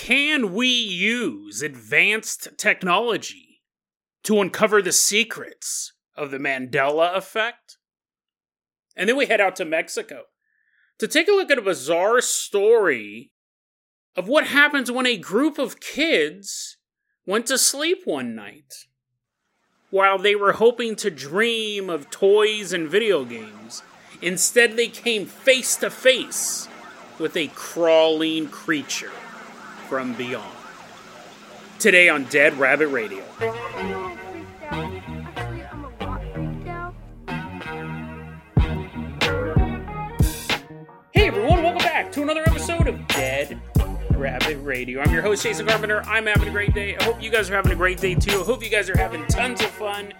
can we use advanced technology to uncover the secrets of the Mandela effect? And then we head out to Mexico to take a look at a bizarre story of what happens when a group of kids went to sleep one night while they were hoping to dream of toys and video games. Instead, they came face to face with a crawling creature from beyond. Today on Dead Rabbit Radio. Hey everyone, welcome back to another episode of Dead Rabbit Radio. I'm your host, Jason Carpenter. I'm having a great day. I hope you guys are having a great day too. I hope you guys are having tons of fun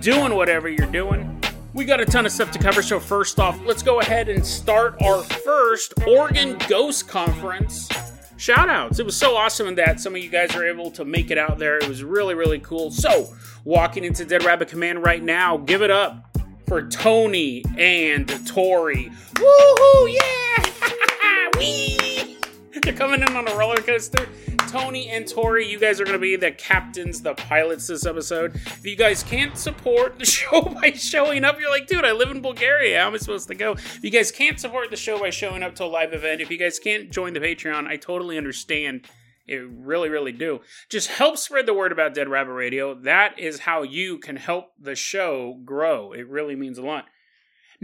doing whatever you're doing. We got a ton of stuff to cover, so first off, let's go ahead and start our first Oregon Ghost Conference shout outs. It was so awesome that some of you guys are able to make it out there. It was really, really cool. So, walking into Dead Rabbit Command right now, give it up for Tony and Tori. Woohoo! Yeah! Wee! They're coming in on a roller coaster. Tony and Tori, you guys are going to be the captains, the pilots this episode. If you guys can't support the show by showing up, you're like, dude, I live in Bulgaria. How am I supposed to go? If you guys can't support the show by showing up to a live event, if you guys can't join the Patreon, I totally understand. It really, really do. Just help spread the word about Dead Rabbit Radio. That is how you can help the show grow. It really means a lot.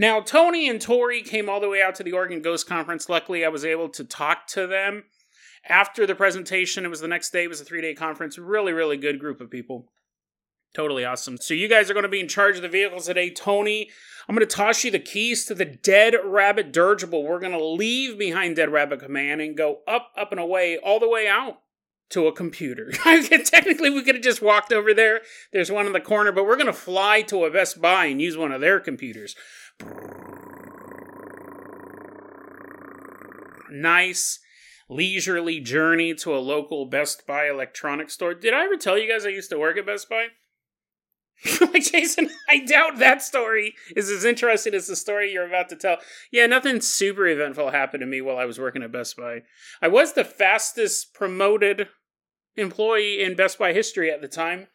Now, Tony and Tori came all the way out to the Oregon Ghost Conference. Luckily, I was able to talk to them after the presentation. It was the next day, it was a three day conference. Really, really good group of people. Totally awesome. So, you guys are going to be in charge of the vehicles today. Tony, I'm going to toss you the keys to the Dead Rabbit Dirigible. We're going to leave behind Dead Rabbit Command and go up, up, and away, all the way out to a computer. Technically, we could have just walked over there. There's one in the corner, but we're going to fly to a Best Buy and use one of their computers. Nice leisurely journey to a local Best Buy electronics store. Did I ever tell you guys I used to work at Best Buy? like Jason, I doubt that story is as interesting as the story you're about to tell. Yeah, nothing super eventful happened to me while I was working at Best Buy. I was the fastest promoted employee in Best Buy history at the time.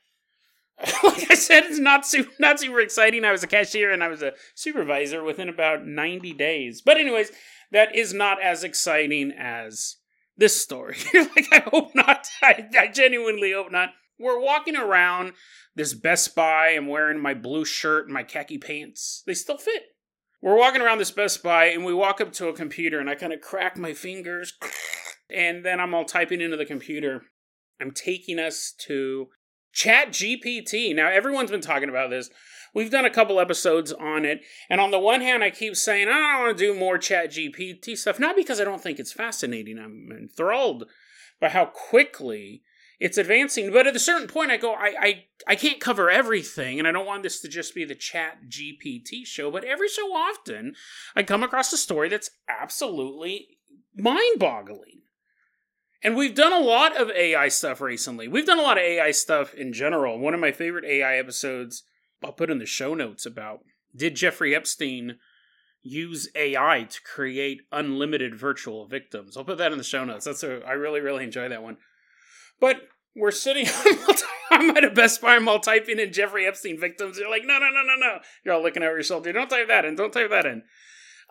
like I said, it's not super, not super exciting. I was a cashier and I was a supervisor within about 90 days. But anyways, that is not as exciting as this story. like I hope not. I, I genuinely hope not. We're walking around this Best Buy. I'm wearing my blue shirt and my khaki pants. They still fit. We're walking around this Best Buy and we walk up to a computer and I kind of crack my fingers and then I'm all typing into the computer. I'm taking us to Chat GPT. Now, everyone's been talking about this. We've done a couple episodes on it. And on the one hand, I keep saying, I don't want to do more Chat GPT stuff. Not because I don't think it's fascinating. I'm enthralled by how quickly it's advancing. But at a certain point, I go, I, I, I can't cover everything. And I don't want this to just be the Chat GPT show. But every so often, I come across a story that's absolutely mind boggling. And we've done a lot of AI stuff recently. We've done a lot of AI stuff in general. One of my favorite AI episodes I'll put in the show notes about did Jeffrey Epstein use AI to create unlimited virtual victims? I'll put that in the show notes. That's a I really really enjoy that one. But we're sitting. I'm at a Best Buy. All typing in Jeffrey Epstein victims. You're like, no, no, no, no, no. You're all looking over your shoulder. Don't type that in. Don't type that in.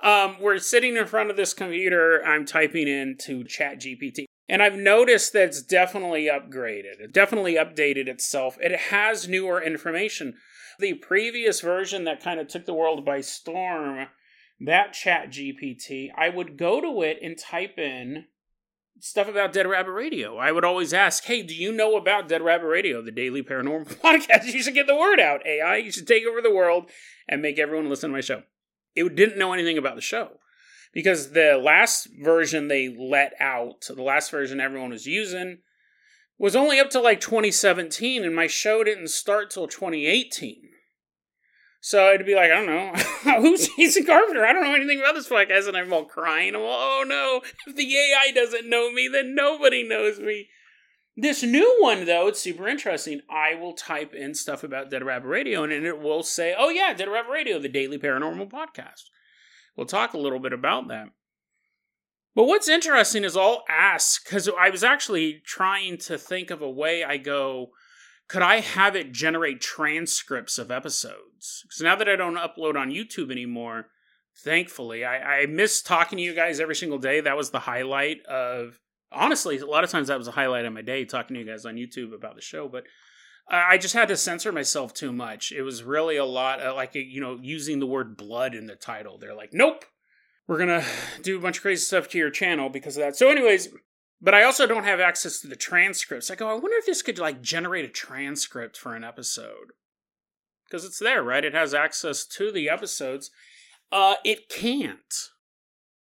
Um, we're sitting in front of this computer. I'm typing into Chat GPT. And I've noticed that it's definitely upgraded. It definitely updated itself. It has newer information. The previous version that kind of took the world by storm, that Chat GPT, I would go to it and type in stuff about Dead Rabbit Radio. I would always ask, hey, do you know about Dead Rabbit Radio, the daily paranormal podcast? You should get the word out, AI. You should take over the world and make everyone listen to my show. It didn't know anything about the show because the last version they let out, the last version everyone was using, was only up to like 2017, and my show didn't start till 2018. So it'd be like, I don't know, who's Jason Carpenter? I don't know anything about this podcast, and I'm all crying. I'm all, oh no, if the AI doesn't know me, then nobody knows me. This new one, though, it's super interesting. I will type in stuff about Dead Rabbit Radio, and it will say, oh yeah, Dead Rabbit Radio, the daily paranormal podcast. We'll talk a little bit about that. But what's interesting is I'll ask because I was actually trying to think of a way I go, could I have it generate transcripts of episodes? Because now that I don't upload on YouTube anymore, thankfully, I, I miss talking to you guys every single day. That was the highlight of, honestly, a lot of times that was a highlight of my day talking to you guys on YouTube about the show. But I just had to censor myself too much. It was really a lot of, like, you know, using the word blood in the title. They're like, nope, we're gonna do a bunch of crazy stuff to your channel because of that. So, anyways, but I also don't have access to the transcripts. I go, I wonder if this could like generate a transcript for an episode because it's there, right? It has access to the episodes. Uh, it can't.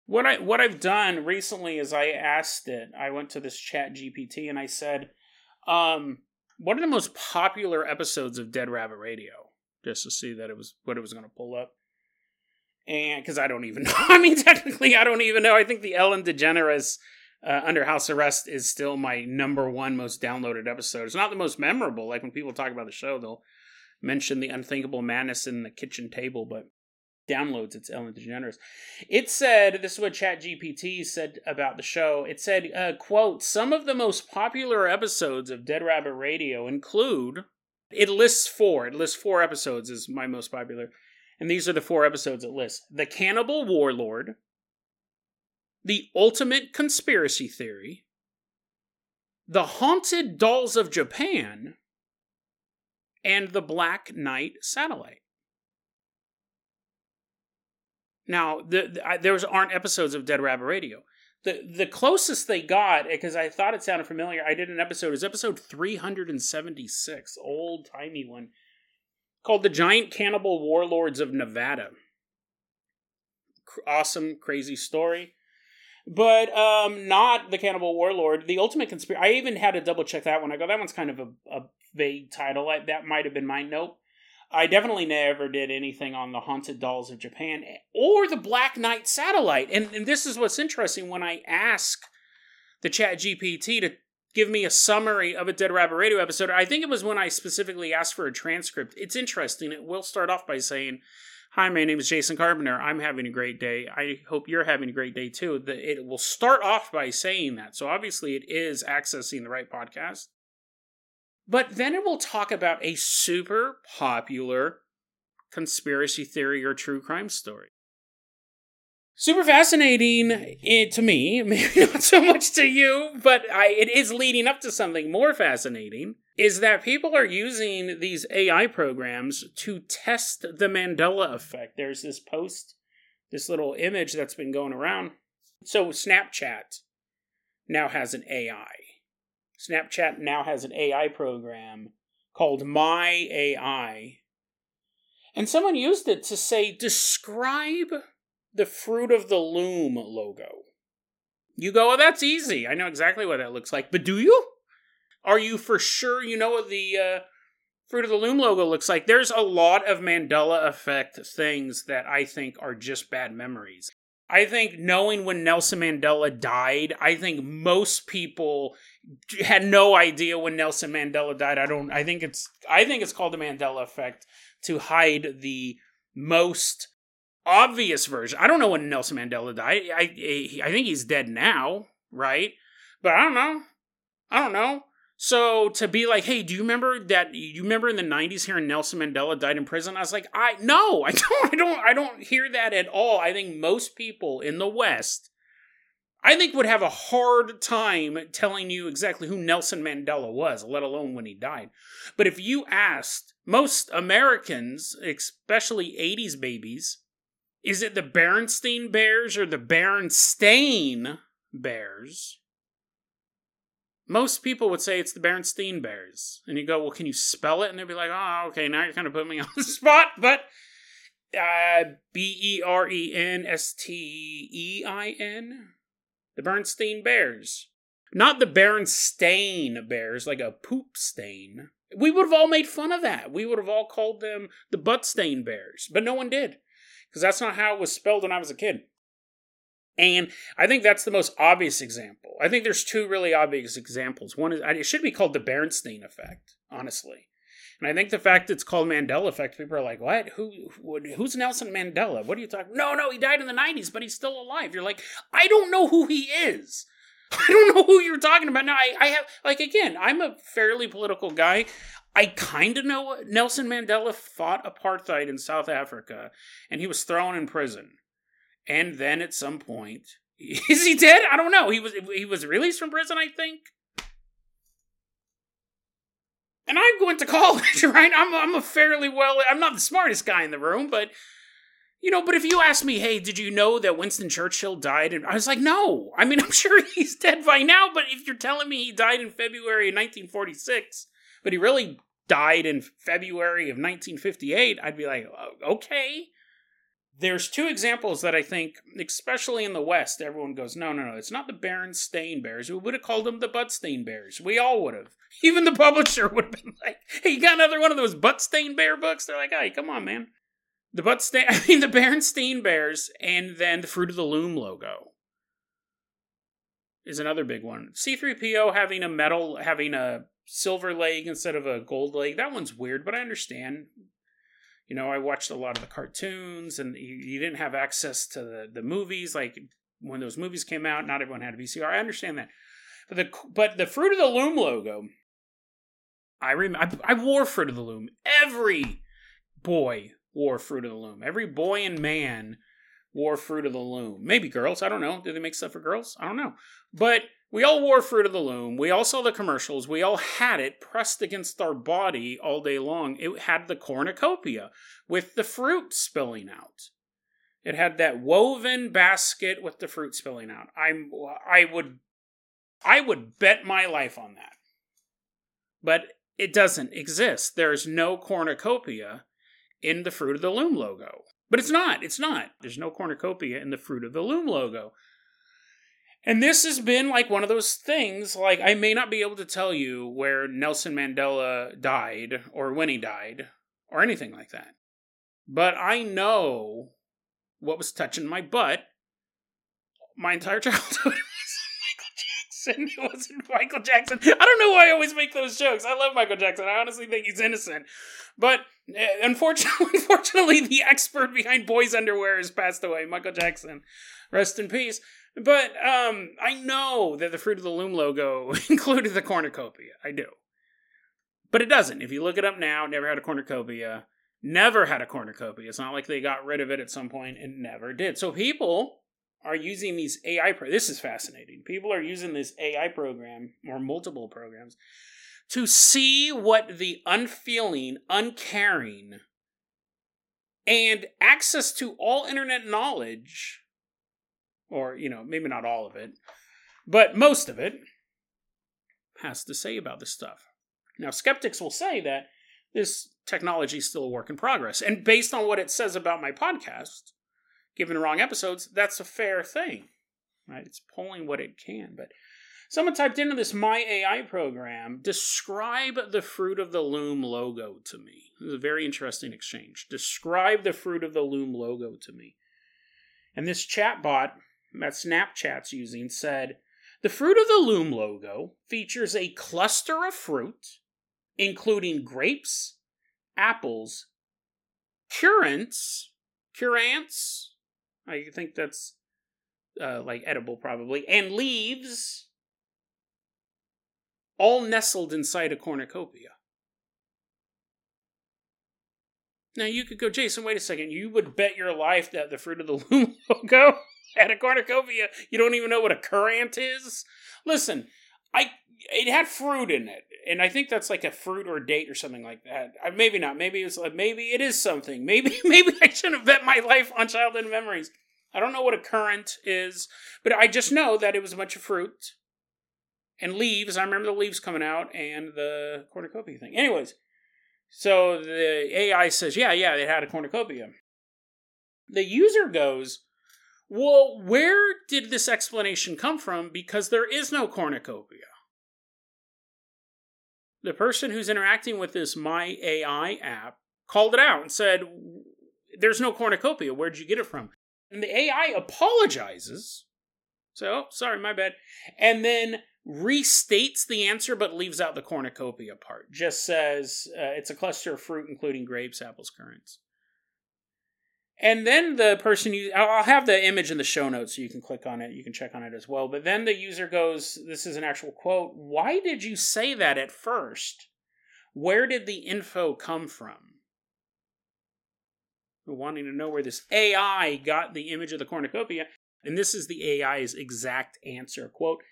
What I what I've done recently is I asked it. I went to this Chat GPT and I said, um, "What are the most popular episodes of Dead Rabbit Radio?" Just to see that it was what it was going to pull up and because I don't even know. I mean, technically, I don't even know. I think the Ellen DeGeneres uh, Under House Arrest is still my number one most downloaded episode. It's not the most memorable. Like when people talk about the show, they'll mention the unthinkable madness in the kitchen table, but downloads it's Ellen DeGeneres. It said this is what ChatGPT said about the show. It said, uh, "quote Some of the most popular episodes of Dead Rabbit Radio include." It lists four. It lists four episodes as my most popular. And these are the four episodes it lists The Cannibal Warlord, The Ultimate Conspiracy Theory, The Haunted Dolls of Japan, and The Black Knight Satellite. Now, the, the, I, those aren't episodes of Dead Rabbit Radio. The the closest they got, because I thought it sounded familiar, I did an episode, is episode 376, old timey one called The Giant Cannibal Warlords of Nevada. Awesome, crazy story. But um, not the Cannibal Warlord. The Ultimate Conspiracy. I even had to double check that one. I go, that one's kind of a, a vague title. I, that might have been my note. I definitely never did anything on the Haunted Dolls of Japan or the Black Knight Satellite. And, and this is what's interesting when I ask the Chat GPT to give me a summary of a Dead Rabbit Radio episode. I think it was when I specifically asked for a transcript. It's interesting. It will start off by saying, Hi, my name is Jason Carpenter. I'm having a great day. I hope you're having a great day too. It will start off by saying that. So obviously, it is accessing the right podcast. But then it will talk about a super popular conspiracy theory or true crime story. Super fascinating it, to me maybe not so much to you but I, it is leading up to something more fascinating is that people are using these ai programs to test the mandela effect. There's this post this little image that's been going around. So snapchat now has an ai snapchat now has an ai program called my ai and someone used it to say describe the Fruit of the Loom logo. You go, oh, that's easy. I know exactly what that looks like. But do you? Are you for sure you know what the uh, Fruit of the Loom logo looks like? There's a lot of Mandela effect things that I think are just bad memories. I think knowing when Nelson Mandela died, I think most people had no idea when Nelson Mandela died. I don't I think it's I think it's called the Mandela effect to hide the most obvious version. I don't know when Nelson Mandela died. I, I I think he's dead now, right? But I don't know. I don't know. So to be like, hey, do you remember that? You remember in the '90s here, Nelson Mandela died in prison? I was like, I no, I don't, I don't, I don't hear that at all. I think most people in the West, I think, would have a hard time telling you exactly who Nelson Mandela was, let alone when he died. But if you asked most Americans, especially '80s babies, is it the Berenstein Bears or the Berenstain Bears? Most people would say it's the Berenstein Bears. And you go, well, can you spell it? And they'd be like, oh, okay, now you're kind of putting me on the spot. But uh, B E R E N S T E I N? The Bernstein Bears. Not the Berenstain Bears, like a poop stain. We would have all made fun of that. We would have all called them the butt stain bears, but no one did because that's not how it was spelled when I was a kid. And I think that's the most obvious example. I think there's two really obvious examples. One is it should be called the Berenstein effect, honestly. And I think the fact it's called Mandela effect, people are like, "What? Who? who who's Nelson Mandela? What are you talking? No, no, he died in the '90s, but he's still alive." You're like, I don't know who he is. I don't know who you're talking about. Now, I, I have like again, I'm a fairly political guy. I kind of know Nelson Mandela fought apartheid in South Africa, and he was thrown in prison. And then at some point, is he dead? I don't know. He was he was released from prison, I think. And I went to college, right? I'm I'm a fairly well. I'm not the smartest guy in the room, but you know. But if you ask me, hey, did you know that Winston Churchill died? And I was like, no. I mean, I'm sure he's dead by now. But if you're telling me he died in February of 1946, but he really died in February of 1958, I'd be like, oh, okay. There's two examples that I think, especially in the West, everyone goes, no, no, no, it's not the Berenstain Bears. We would have called them the Buttstain Bears. We all would have. Even the publisher would have been like, hey, you got another one of those Buttstain Bear books? They're like, hey, come on, man. The Buttstain, I mean, the Berenstain Bears, and then the Fruit of the Loom logo is another big one. C3PO having a metal, having a silver leg instead of a gold leg. That one's weird, but I understand you know, I watched a lot of the cartoons, and you, you didn't have access to the, the movies. Like when those movies came out, not everyone had a VCR. I understand that, but the but the Fruit of the Loom logo, I remember I, I wore Fruit of the Loom. Every boy wore Fruit of the Loom. Every boy and man wore Fruit of the Loom. Maybe girls. I don't know. Do they make stuff for girls? I don't know. But we all wore Fruit of the Loom. We all saw the commercials. We all had it pressed against our body all day long. It had the cornucopia with the fruit spilling out. It had that woven basket with the fruit spilling out. I'm I would I would bet my life on that. But it doesn't exist. There's no cornucopia in the Fruit of the Loom logo. But it's not. It's not. There's no cornucopia in the Fruit of the Loom logo. And this has been like one of those things, like, I may not be able to tell you where Nelson Mandela died or when he died or anything like that. But I know what was touching my butt my entire childhood. Michael Jackson. It wasn't Michael Jackson. I don't know why I always make those jokes. I love Michael Jackson. I honestly think he's innocent. But uh, unfortunately, unfortunately, the expert behind boys' underwear has passed away. Michael Jackson. Rest in peace. But um, I know that the Fruit of the Loom logo included the cornucopia. I do. But it doesn't. If you look it up now, never had a cornucopia. Never had a cornucopia. It's not like they got rid of it at some point. It never did. So people are using these AI. Pro- this is fascinating. People are using this AI program or multiple programs to see what the unfeeling, uncaring, and access to all internet knowledge or you know maybe not all of it but most of it has to say about this stuff. Now skeptics will say that this technology is still a work in progress and based on what it says about my podcast given the wrong episodes that's a fair thing right? It's pulling what it can but someone typed into this my ai program describe the fruit of the loom logo to me. It was a very interesting exchange. Describe the fruit of the loom logo to me. And this chatbot that Snapchat's using said the Fruit of the Loom logo features a cluster of fruit, including grapes, apples, currants, currants, I think that's uh, like edible probably, and leaves, all nestled inside a cornucopia. Now you could go, Jason, wait a second. You would bet your life that the Fruit of the Loom logo had a cornucopia. You don't even know what a currant is. Listen, I it had fruit in it, and I think that's like a fruit or a date or something like that. Uh, maybe not. Maybe it's like maybe it is something. Maybe maybe I shouldn't have bet my life on childhood memories. I don't know what a currant is, but I just know that it was a bunch of fruit and leaves. I remember the leaves coming out and the cornucopia thing. Anyways, so the AI says, yeah, yeah, it had a cornucopia. The user goes, well, where did this explanation come from? Because there is no cornucopia. The person who's interacting with this My AI app called it out and said, There's no cornucopia. Where'd you get it from? And the AI apologizes. So, oh, sorry, my bad. And then restates the answer but leaves out the cornucopia part. Just says uh, it's a cluster of fruit, including grapes, apples, currants. And then the person you I'll have the image in the show notes so you can click on it, you can check on it as well. But then the user goes, this is an actual quote, why did you say that at first? Where did the info come from? We're Wanting to know where this AI got the image of the cornucopia, and this is the AI's exact answer. Quote,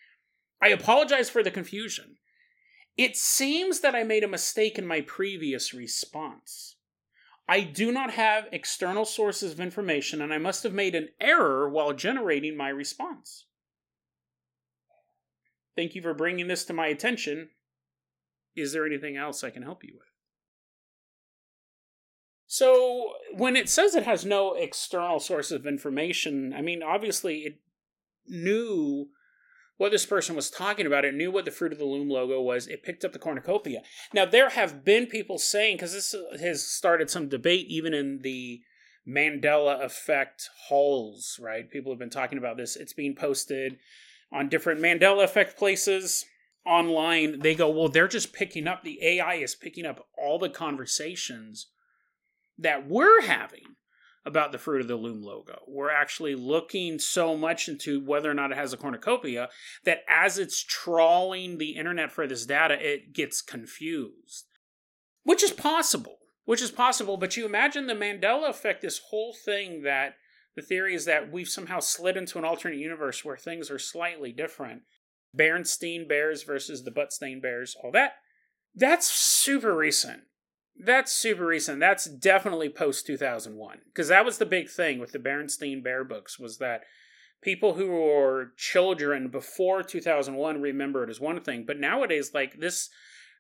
I apologize for the confusion. It seems that I made a mistake in my previous response. I do not have external sources of information, and I must have made an error while generating my response. Thank you for bringing this to my attention. Is there anything else I can help you with? So, when it says it has no external source of information, I mean, obviously it knew what this person was talking about. It knew what the Fruit of the Loom logo was. It picked up the cornucopia. Now, there have been people saying, because this has started some debate even in the Mandela effect halls, right? People have been talking about this. It's being posted on different Mandela effect places online. They go, well, they're just picking up, the AI is picking up all the conversations that we're having about the Fruit of the Loom logo. We're actually looking so much into whether or not it has a cornucopia that as it's trawling the internet for this data, it gets confused. Which is possible. Which is possible, but you imagine the Mandela effect, this whole thing that the theory is that we've somehow slid into an alternate universe where things are slightly different. Berenstein Bears versus the Butstein Bears, all that. That's super recent. That's super recent. That's definitely post 2001 because that was the big thing with the Berenstein Bear books was that people who were children before 2001 remember it as one thing, but nowadays like this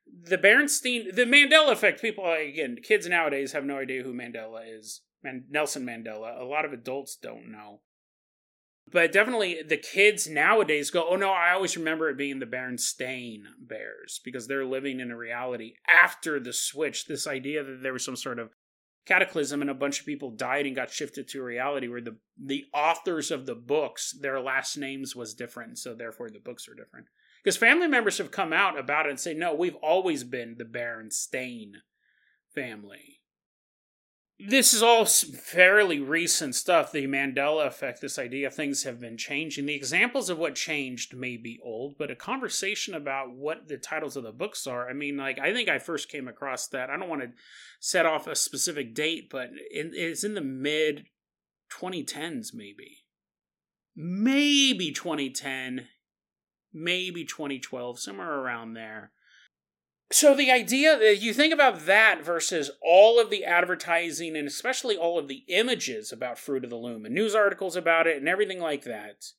the Berenstein the Mandela effect people again kids nowadays have no idea who Mandela is. Man, Nelson Mandela. A lot of adults don't know. But definitely the kids nowadays go, oh no, I always remember it being the Berenstain Bears because they're living in a reality after the switch. This idea that there was some sort of cataclysm and a bunch of people died and got shifted to a reality where the the authors of the books, their last names was different, so therefore the books are different. Because family members have come out about it and say, no, we've always been the Berenstain family this is all fairly recent stuff. The Mandela effect, this idea things have been changing. The examples of what changed may be old, but a conversation about what the titles of the books are. I mean, like, I think I first came across that. I don't want to set off a specific date, but it's in the mid 2010s, maybe. Maybe 2010, maybe 2012, somewhere around there. So the idea that you think about that versus all of the advertising and especially all of the images about Fruit of the Loom and news articles about it and everything like that,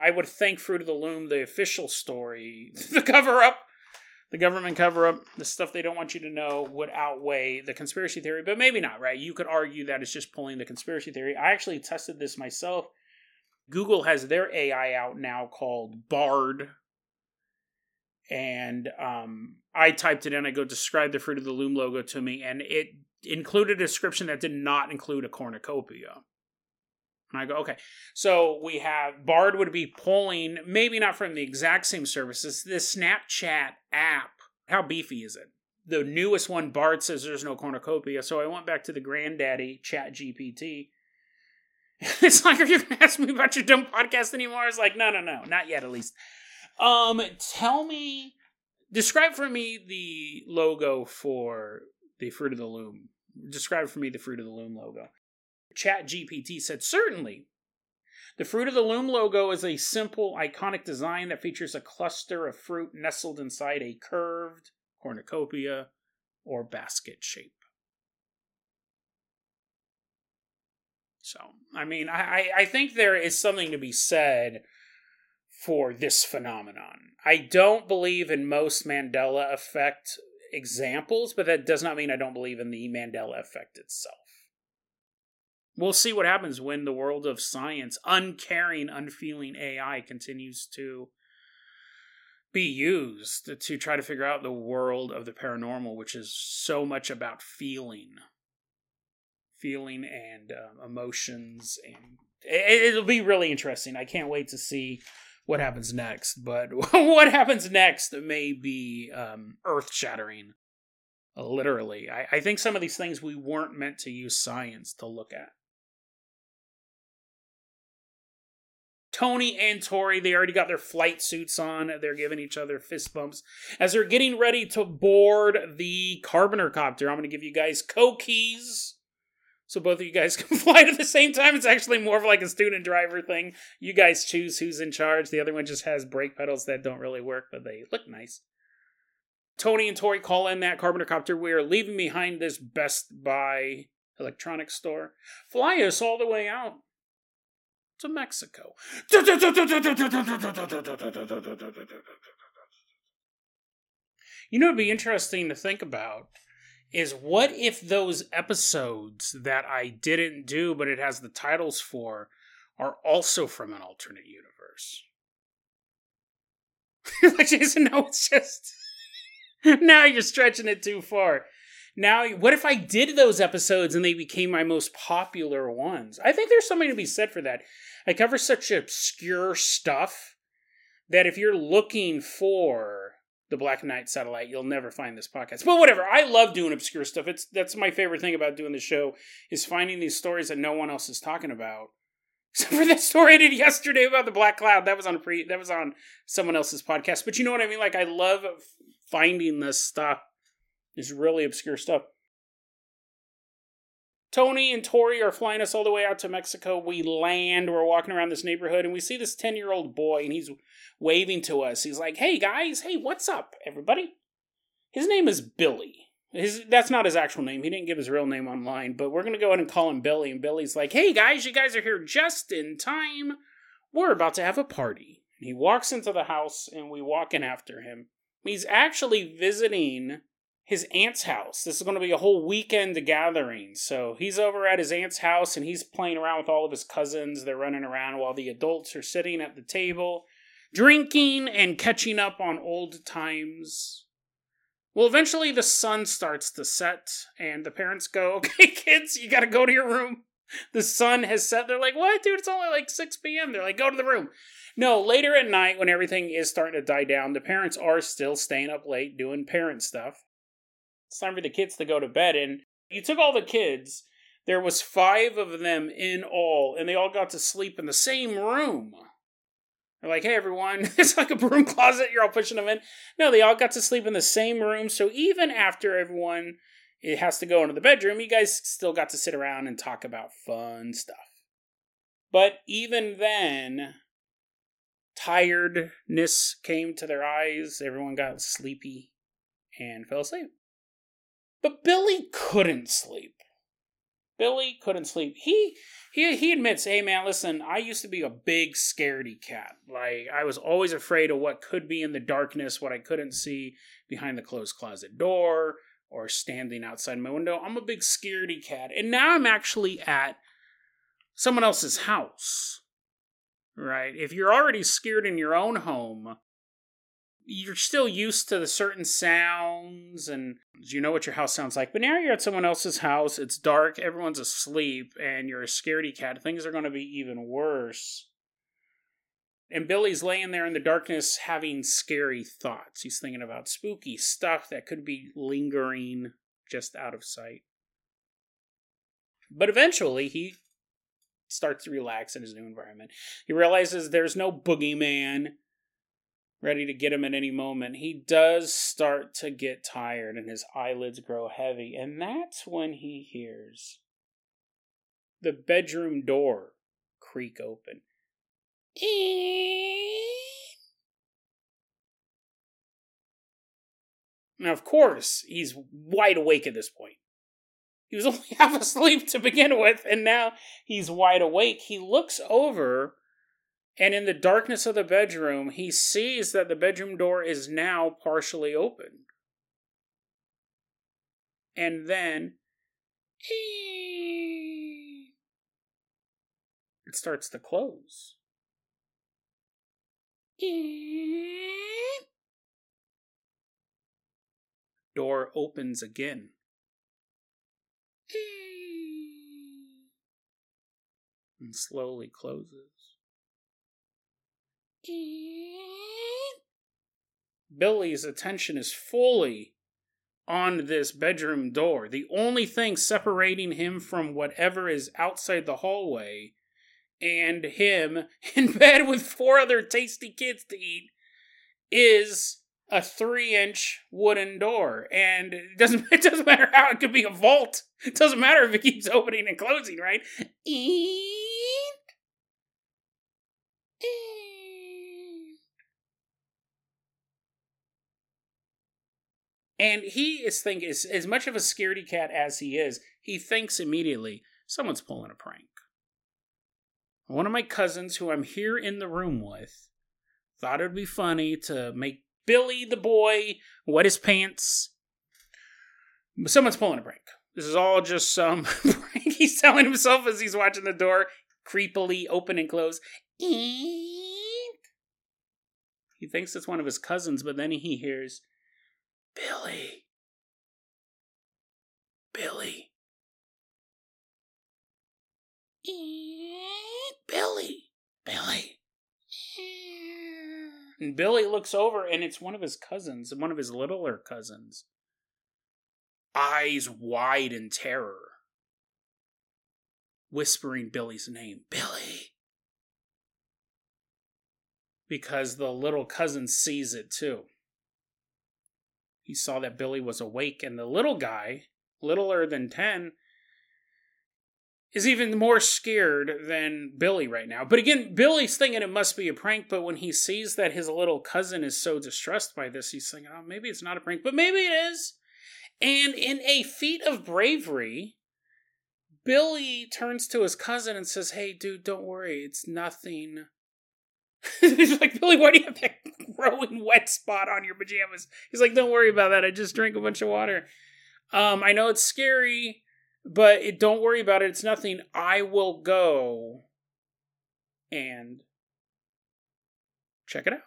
I would think Fruit of the Loom, the official story, the cover up, the government cover up, the stuff they don't want you to know would outweigh the conspiracy theory, but maybe not, right? You could argue that it's just pulling the conspiracy theory. I actually tested this myself. Google has their AI out now called Bard, and um, I typed it in. I go describe the fruit of the loom logo to me, and it included a description that did not include a cornucopia. And I go, okay. So we have Bard would be pulling, maybe not from the exact same services, the Snapchat app. How beefy is it? The newest one, Bard says there's no cornucopia. So I went back to the granddaddy, Chat GPT. it's like, are you going to ask me about your dumb podcast anymore? It's like, no, no, no, not yet, at least. Um, tell me, describe for me the logo for the Fruit of the Loom. Describe for me the Fruit of the Loom logo. Chat GPT said, certainly. The Fruit of the Loom logo is a simple, iconic design that features a cluster of fruit nestled inside a curved cornucopia or basket shape. So, I mean, I, I think there is something to be said for this phenomenon. I don't believe in most Mandela effect examples, but that does not mean I don't believe in the Mandela effect itself. We'll see what happens when the world of science, uncaring, unfeeling AI continues to be used to try to figure out the world of the paranormal, which is so much about feeling, feeling and uh, emotions, and it, it'll be really interesting. I can't wait to see what happens next, but what happens next may be um, earth shattering. Literally. I, I think some of these things we weren't meant to use science to look at. Tony and Tori, they already got their flight suits on. They're giving each other fist bumps as they're getting ready to board the Carpenter copter. I'm going to give you guys co keys so both of you guys can fly at the same time. It's actually more of like a student driver thing. You guys choose who's in charge. The other one just has brake pedals that don't really work, but they look nice. Tony and Tori call in that Carpenter copter. We are leaving behind this Best Buy electronics store. Fly us all the way out to Mexico. You know, it'd be interesting to think about is what if those episodes that I didn't do but it has the titles for are also from an alternate universe? no, it's just now you're stretching it too far. Now, what if I did those episodes and they became my most popular ones? I think there's something to be said for that. I cover such obscure stuff that if you're looking for the Black Knight satellite, you'll never find this podcast. But whatever, I love doing obscure stuff. It's that's my favorite thing about doing the show is finding these stories that no one else is talking about. Except for that story I did yesterday about the Black Cloud. That was on a pre that was on someone else's podcast. But you know what I mean? Like I love finding this stuff. This really obscure stuff. Tony and Tori are flying us all the way out to Mexico. We land, we're walking around this neighborhood, and we see this 10 year old boy, and he's waving to us. He's like, hey guys, hey, what's up, everybody? His name is Billy. His, that's not his actual name. He didn't give his real name online, but we're going to go ahead and call him Billy. And Billy's like, hey guys, you guys are here just in time. We're about to have a party. And he walks into the house, and we walk in after him. He's actually visiting his aunt's house. This is going to be a whole weekend gathering. So he's over at his aunt's house and he's playing around with all of his cousins. They're running around while the adults are sitting at the table, drinking and catching up on old times. Well, eventually the sun starts to set and the parents go, Okay, kids, you got to go to your room. The sun has set. They're like, What, dude? It's only like 6 p.m. They're like, Go to the room. No, later at night when everything is starting to die down, the parents are still staying up late doing parent stuff it's time for the kids to go to bed. And you took all the kids. There was five of them in all, and they all got to sleep in the same room. They're like, hey everyone, it's like a broom closet. You're all pushing them in. No, they all got to sleep in the same room. So even after everyone it has to go into the bedroom, you guys still got to sit around and talk about fun stuff. But even then, tiredness came to their eyes. Everyone got sleepy and fell asleep. But Billy couldn't sleep. Billy couldn't sleep. He he he admits, "Hey man, listen, I used to be a big scaredy cat. Like I was always afraid of what could be in the darkness, what I couldn't see behind the closed closet door or standing outside my window. I'm a big scaredy cat. And now I'm actually at someone else's house. Right? If you're already scared in your own home, you're still used to the certain sounds and you know what your house sounds like. But now you're at someone else's house, it's dark, everyone's asleep, and you're a scaredy cat. Things are going to be even worse. And Billy's laying there in the darkness having scary thoughts. He's thinking about spooky stuff that could be lingering just out of sight. But eventually, he starts to relax in his new environment. He realizes there's no boogeyman ready to get him at any moment, he does start to get tired and his eyelids grow heavy. And that's when he hears the bedroom door creak open. Now, of course, he's wide awake at this point. He was only half asleep to begin with, and now he's wide awake. He looks over and in the darkness of the bedroom, he sees that the bedroom door is now partially open. And then it starts to close. Door opens again. And slowly closes. Billy's attention is fully on this bedroom door. The only thing separating him from whatever is outside the hallway and him in bed with four other tasty kids to eat is a three inch wooden door. And it doesn't, it doesn't matter how it could be a vault. It doesn't matter if it keeps opening and closing, right? And he is thinking, as, as much of a scaredy cat as he is, he thinks immediately, someone's pulling a prank. One of my cousins, who I'm here in the room with, thought it would be funny to make Billy the boy wet his pants. But someone's pulling a prank. This is all just some prank he's telling himself as he's watching the door creepily open and close. Eek. He thinks it's one of his cousins, but then he hears Billy. Billy. Billy. Billy. And Billy looks over and it's one of his cousins, one of his littler cousins. Eyes wide in terror. Whispering Billy's name. Billy. Because the little cousin sees it too he saw that Billy was awake, and the little guy, littler than 10, is even more scared than Billy right now. But again, Billy's thinking it must be a prank, but when he sees that his little cousin is so distressed by this, he's thinking, oh, maybe it's not a prank, but maybe it is. And in a feat of bravery, Billy turns to his cousin and says, Hey, dude, don't worry, it's nothing. He's like, Billy, why do you have that growing wet spot on your pajamas? He's like, don't worry about that. I just drank a bunch of water. Um, I know it's scary, but it, don't worry about it. It's nothing. I will go and check it out.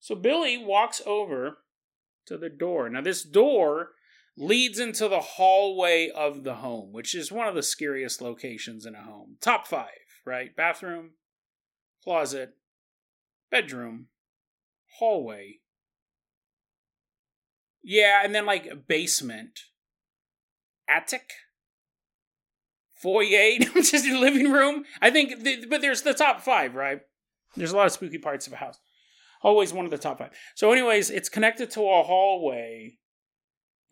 So Billy walks over to the door. Now, this door leads into the hallway of the home, which is one of the scariest locations in a home. Top five, right? Bathroom, closet, bedroom, hallway. Yeah, and then like basement, attic, foyer, just living room. I think, the, but there's the top five, right? There's a lot of spooky parts of a house. Always one of the top five. So, anyways, it's connected to a hallway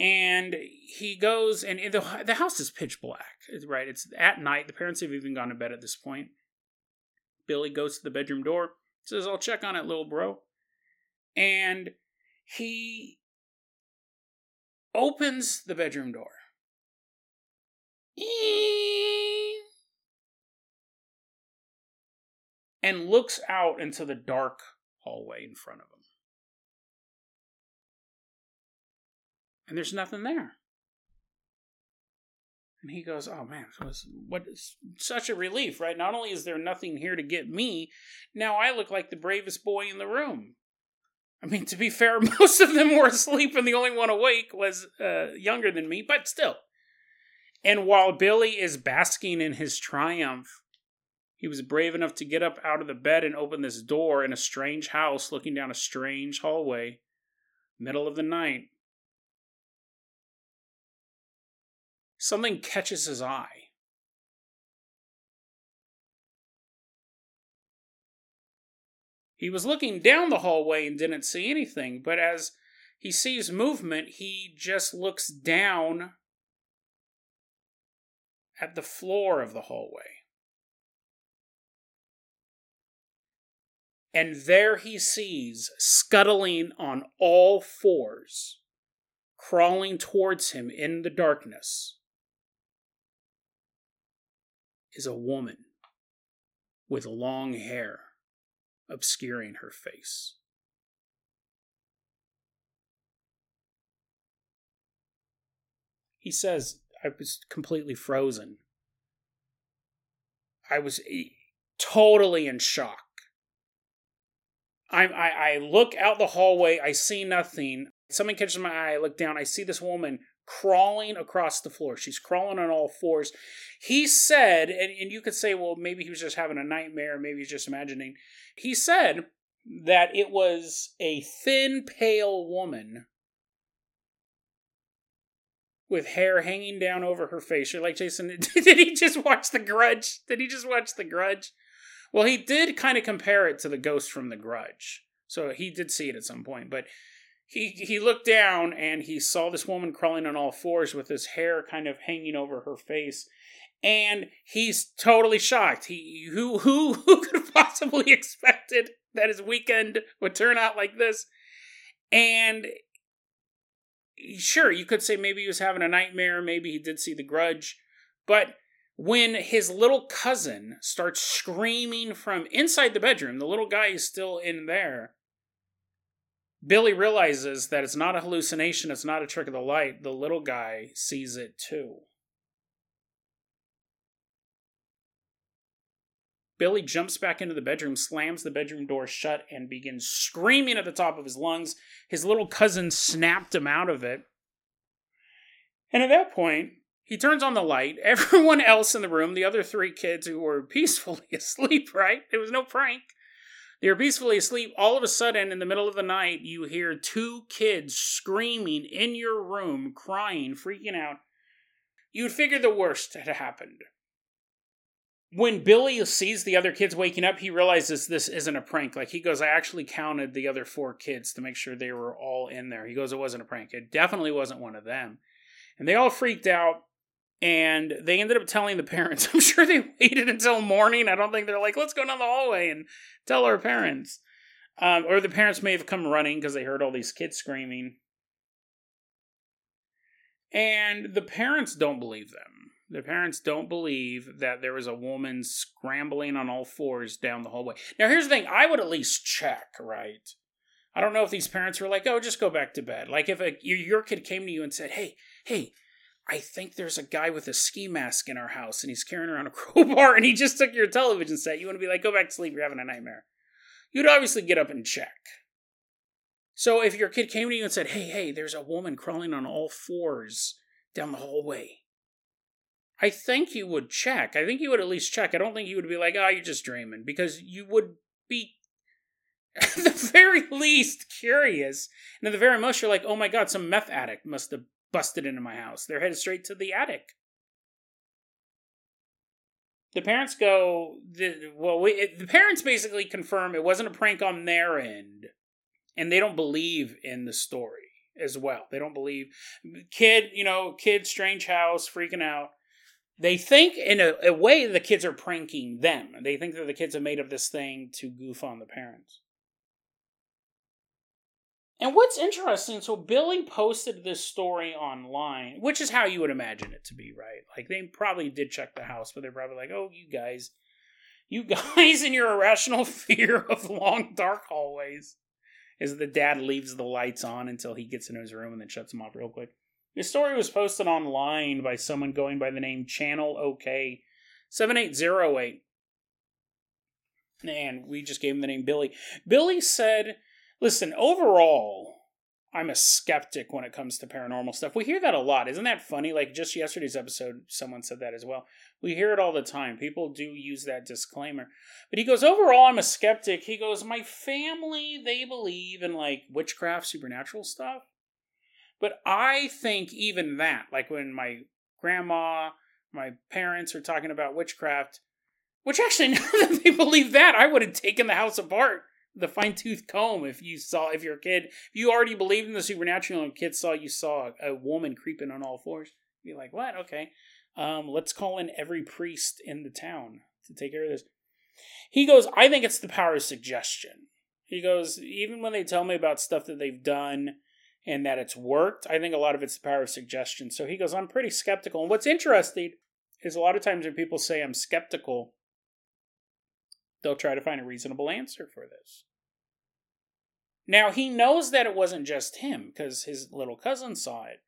and he goes and the, the house is pitch black right it's at night the parents have even gone to bed at this point billy goes to the bedroom door says i'll check on it little bro. And he opens the bedroom door. And looks out into the dark hallway in front of him. And there's nothing there. And he goes, "Oh man, what is such a relief, right? Not only is there nothing here to get me, now I look like the bravest boy in the room." I mean, to be fair, most of them were asleep, and the only one awake was uh, younger than me, but still. And while Billy is basking in his triumph, he was brave enough to get up out of the bed and open this door in a strange house, looking down a strange hallway, middle of the night. Something catches his eye. He was looking down the hallway and didn't see anything, but as he sees movement, he just looks down at the floor of the hallway. And there he sees, scuttling on all fours, crawling towards him in the darkness, is a woman with long hair obscuring her face. He says, I was completely frozen. I was totally in shock. I, I, I look out the hallway, I see nothing. Something catches my eye, I look down, I see this woman crawling across the floor. She's crawling on all fours. He said, and, and you could say, well, maybe he was just having a nightmare, maybe he's just imagining. He said that it was a thin, pale woman with hair hanging down over her face. You're like, Jason, did he just watch The Grudge? Did he just watch The Grudge? Well, he did kind of compare it to the ghost from The Grudge. So he did see it at some point, but he he looked down and he saw this woman crawling on all fours with his hair kind of hanging over her face. And he's totally shocked. He who who who could possibly expected that his weekend would turn out like this? And sure you could say maybe he was having a nightmare. Maybe he did see the grudge. But when his little cousin starts screaming from inside the bedroom the little guy is still in there Billy realizes that it's not a hallucination, it's not a trick of the light. The little guy sees it too. Billy jumps back into the bedroom, slams the bedroom door shut, and begins screaming at the top of his lungs. His little cousin snapped him out of it. And at that point, he turns on the light. Everyone else in the room, the other three kids who were peacefully asleep, right? It was no prank. You're peacefully asleep. All of a sudden, in the middle of the night, you hear two kids screaming in your room, crying, freaking out. You'd figure the worst had happened. When Billy sees the other kids waking up, he realizes this isn't a prank. Like, he goes, I actually counted the other four kids to make sure they were all in there. He goes, It wasn't a prank. It definitely wasn't one of them. And they all freaked out and they ended up telling the parents. I'm sure they waited until morning. I don't think they're like, let's go down the hallway and tell our parents. Um, or the parents may have come running because they heard all these kids screaming. And the parents don't believe them. The parents don't believe that there was a woman scrambling on all fours down the hallway. Now, here's the thing I would at least check, right? I don't know if these parents were like, oh, just go back to bed. Like if a, your kid came to you and said, hey, hey, I think there's a guy with a ski mask in our house and he's carrying around a crowbar and he just took your television set. You want to be like, go back to sleep, you're having a nightmare. You'd obviously get up and check. So if your kid came to you and said, hey, hey, there's a woman crawling on all fours down the hallway, I think you would check. I think you would at least check. I don't think you would be like, oh, you're just dreaming, because you would be at the very least curious. And at the very most, you're like, oh my god, some meth addict must have busted into my house. They're headed straight to the attic. The parents go, the, well, we, it, the parents basically confirm it wasn't a prank on their end, and they don't believe in the story as well. They don't believe kid, you know, kid, strange house, freaking out. They think in a, a way the kids are pranking them. They think that the kids have made up this thing to goof on the parents. And what's interesting, so Billy posted this story online, which is how you would imagine it to be, right? Like they probably did check the house, but they're probably like, "Oh, you guys, you guys and your irrational fear of long dark hallways." As the dad leaves the lights on until he gets into his room and then shuts them off real quick. The story was posted online by someone going by the name Channel OK 7808. And we just gave him the name Billy. Billy said Listen, overall, I'm a skeptic when it comes to paranormal stuff. We hear that a lot. Isn't that funny? Like just yesterday's episode, someone said that as well. We hear it all the time. People do use that disclaimer. But he goes, overall, I'm a skeptic. He goes, my family, they believe in like witchcraft, supernatural stuff. But I think even that, like when my grandma, my parents are talking about witchcraft, which actually, now that they believe that, I would have taken the house apart the fine tooth comb if you saw if your kid if you already believed in the supernatural and kids saw you saw a woman creeping on all fours be like what? Okay. Um, let's call in every priest in the town to take care of this. He goes i think it's the power of suggestion. He goes even when they tell me about stuff that they've done and that it's worked i think a lot of it's the power of suggestion. So he goes i'm pretty skeptical. And what's interesting is a lot of times when people say i'm skeptical they'll try to find a reasonable answer for this. Now, he knows that it wasn't just him because his little cousin saw it.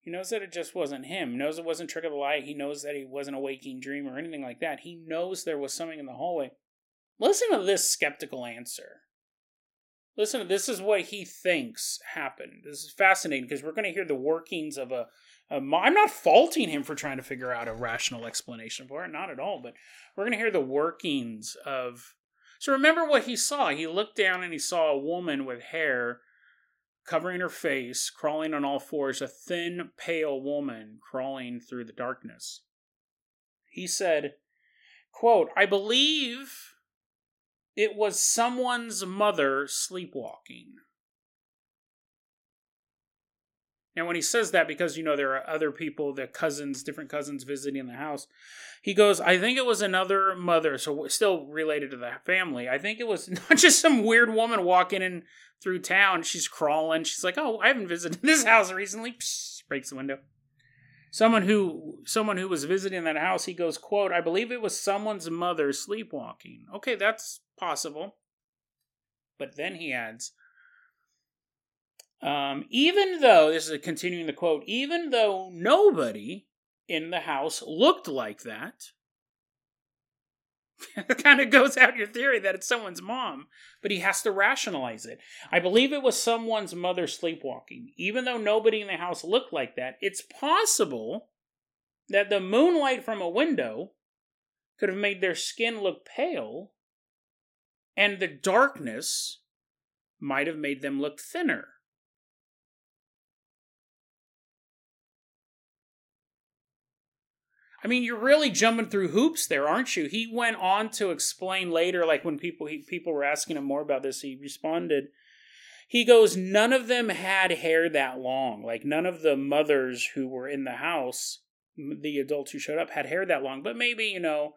He knows that it just wasn't him. Knows it wasn't Trick of the Light. He knows that he wasn't a waking dream or anything like that. He knows there was something in the hallway. Listen to this skeptical answer. Listen, this is what he thinks happened. This is fascinating because we're going to hear the workings of a, I'm not faulting him for trying to figure out a rational explanation for it, not at all. But we're going to hear the workings of. So remember what he saw. He looked down and he saw a woman with hair covering her face, crawling on all fours, a thin, pale woman crawling through the darkness. He said, quote, I believe it was someone's mother sleepwalking. Now, when he says that, because you know there are other people, the cousins, different cousins visiting the house, he goes, I think it was another mother, so still related to the family. I think it was not just some weird woman walking in through town. She's crawling. She's like, Oh, I haven't visited this house recently. Psh, breaks the window. Someone who someone who was visiting that house, he goes, quote, I believe it was someone's mother sleepwalking. Okay, that's possible. But then he adds, um, even though, this is continuing the quote, even though nobody in the house looked like that, it kind of goes out your theory that it's someone's mom, but he has to rationalize it. I believe it was someone's mother sleepwalking. Even though nobody in the house looked like that, it's possible that the moonlight from a window could have made their skin look pale, and the darkness might have made them look thinner. I mean, you're really jumping through hoops there, aren't you? He went on to explain later, like when people he, people were asking him more about this, he responded. He goes, none of them had hair that long. Like none of the mothers who were in the house, the adults who showed up, had hair that long. But maybe you know,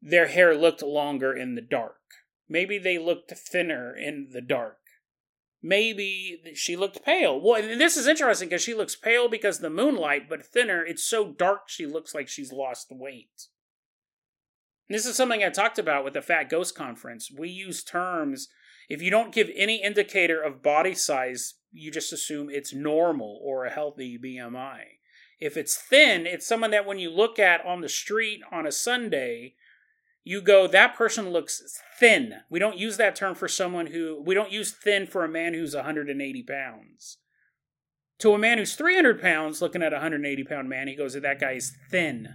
their hair looked longer in the dark. Maybe they looked thinner in the dark maybe she looked pale. Well, this is interesting because she looks pale because the moonlight, but thinner. It's so dark she looks like she's lost weight. And this is something I talked about with the Fat Ghost Conference. We use terms, if you don't give any indicator of body size, you just assume it's normal or a healthy BMI. If it's thin, it's someone that when you look at on the street on a Sunday, you go, that person looks thin. We don't use that term for someone who, we don't use thin for a man who's 180 pounds. To a man who's 300 pounds, looking at a 180 pound man, he goes, that guy is thin.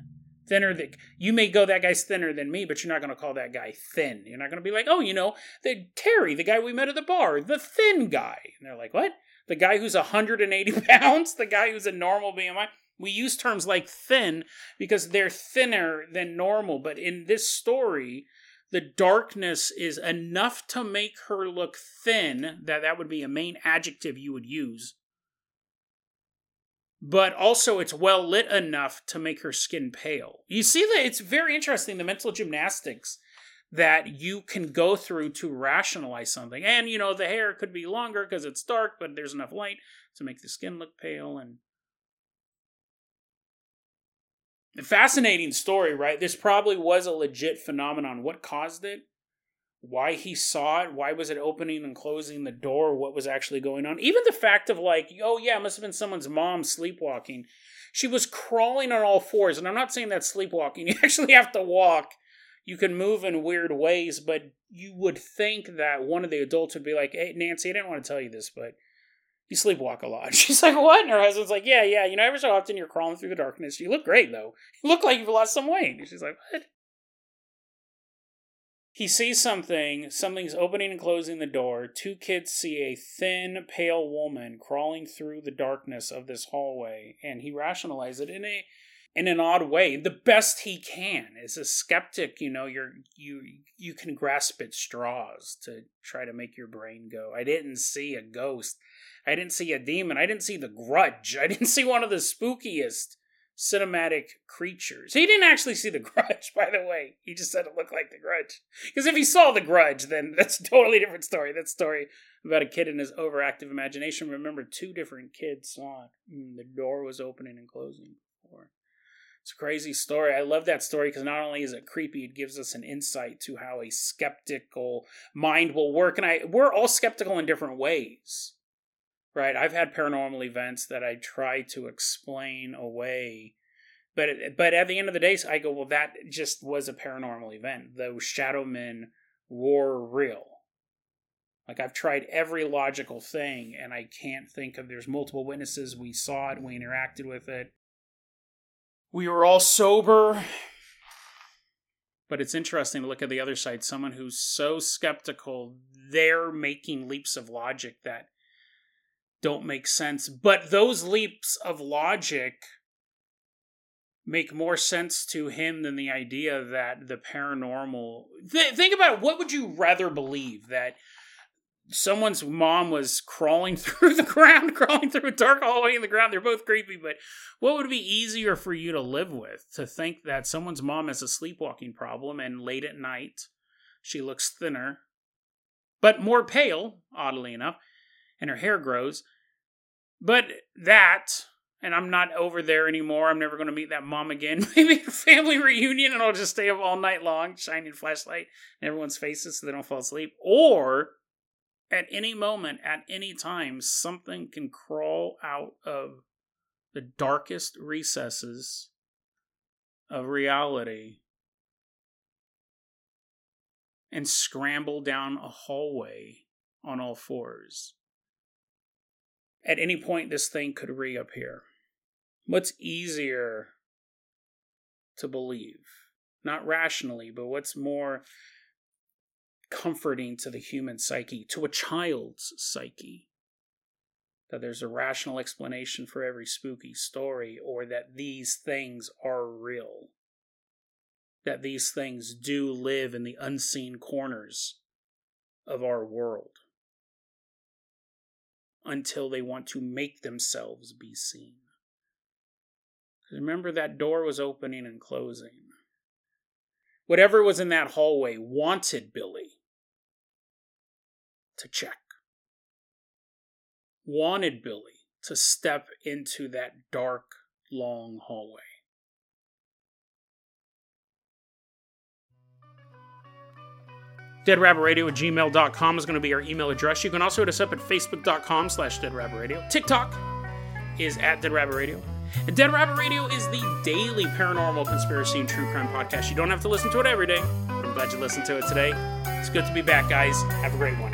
Thinner that you may go, that guy's thinner than me, but you're not going to call that guy thin. You're not going to be like, oh, you know, the Terry, the guy we met at the bar, the thin guy. And they're like, what? The guy who's 180 pounds? The guy who's a normal BMI? We use terms like thin because they're thinner than normal, but in this story, the darkness is enough to make her look thin that that would be a main adjective you would use. But also, it's well lit enough to make her skin pale. You see that it's very interesting the mental gymnastics that you can go through to rationalize something. And, you know, the hair could be longer because it's dark, but there's enough light to make the skin look pale and fascinating story, right? This probably was a legit phenomenon. What caused it? Why he saw it? Why was it opening and closing the door? What was actually going on? Even the fact of like, oh yeah, it must have been someone's mom sleepwalking. She was crawling on all fours, and I'm not saying that's sleepwalking. You actually have to walk. You can move in weird ways, but you would think that one of the adults would be like, "Hey, Nancy, I didn't want to tell you this, but you sleepwalk a lot. She's like, what? And her husband's like, yeah, yeah. You know, every so often you're crawling through the darkness. You look great, though. You look like you've lost some weight. And she's like, what? He sees something. Something's opening and closing the door. Two kids see a thin, pale woman crawling through the darkness of this hallway, and he rationalizes it in a in an odd way. The best he can. As a skeptic, you know, you're you you can grasp at straws to try to make your brain go. I didn't see a ghost. I didn't see a demon. I didn't see the grudge. I didn't see one of the spookiest cinematic creatures. He didn't actually see the grudge, by the way. He just said it looked like the grudge. Because if he saw the grudge, then that's a totally different story. That story about a kid and his overactive imagination. Remember, two different kids saw it. Mm, the door was opening and closing. It's a crazy story. I love that story because not only is it creepy, it gives us an insight to how a skeptical mind will work. And I we're all skeptical in different ways right? I've had paranormal events that I try to explain away, but but at the end of the day, I go, well, that just was a paranormal event. Those shadow men were real. Like I've tried every logical thing and I can't think of there's multiple witnesses. We saw it, we interacted with it. We were all sober. But it's interesting to look at the other side. Someone who's so skeptical, they're making leaps of logic that don't make sense. But those leaps of logic make more sense to him than the idea that the paranormal. Th- think about it. What would you rather believe? That someone's mom was crawling through the ground, crawling through a dark hallway in the ground. They're both creepy, but what would be easier for you to live with? To think that someone's mom has a sleepwalking problem and late at night she looks thinner, but more pale, oddly enough, and her hair grows. But that, and I'm not over there anymore. I'm never going to meet that mom again. Maybe a family reunion and I'll just stay up all night long, shining flashlight in everyone's faces so they don't fall asleep. Or at any moment, at any time, something can crawl out of the darkest recesses of reality and scramble down a hallway on all fours. At any point, this thing could reappear. What's easier to believe? Not rationally, but what's more comforting to the human psyche, to a child's psyche. That there's a rational explanation for every spooky story, or that these things are real. That these things do live in the unseen corners of our world until they want to make themselves be seen. Remember that door was opening and closing. Whatever was in that hallway wanted Billy to check. Wanted Billy to step into that dark, long hallway. deadrabbitradio at gmail.com is going to be our email address. You can also hit us up at facebook.com slash deadrabbitradio. TikTok is at deadrabbitradio. And Dead Rabbit Radio is the daily paranormal conspiracy and true crime podcast. You don't have to listen to it every day, but I'm glad you listened to it today. It's good to be back, guys. Have a great one.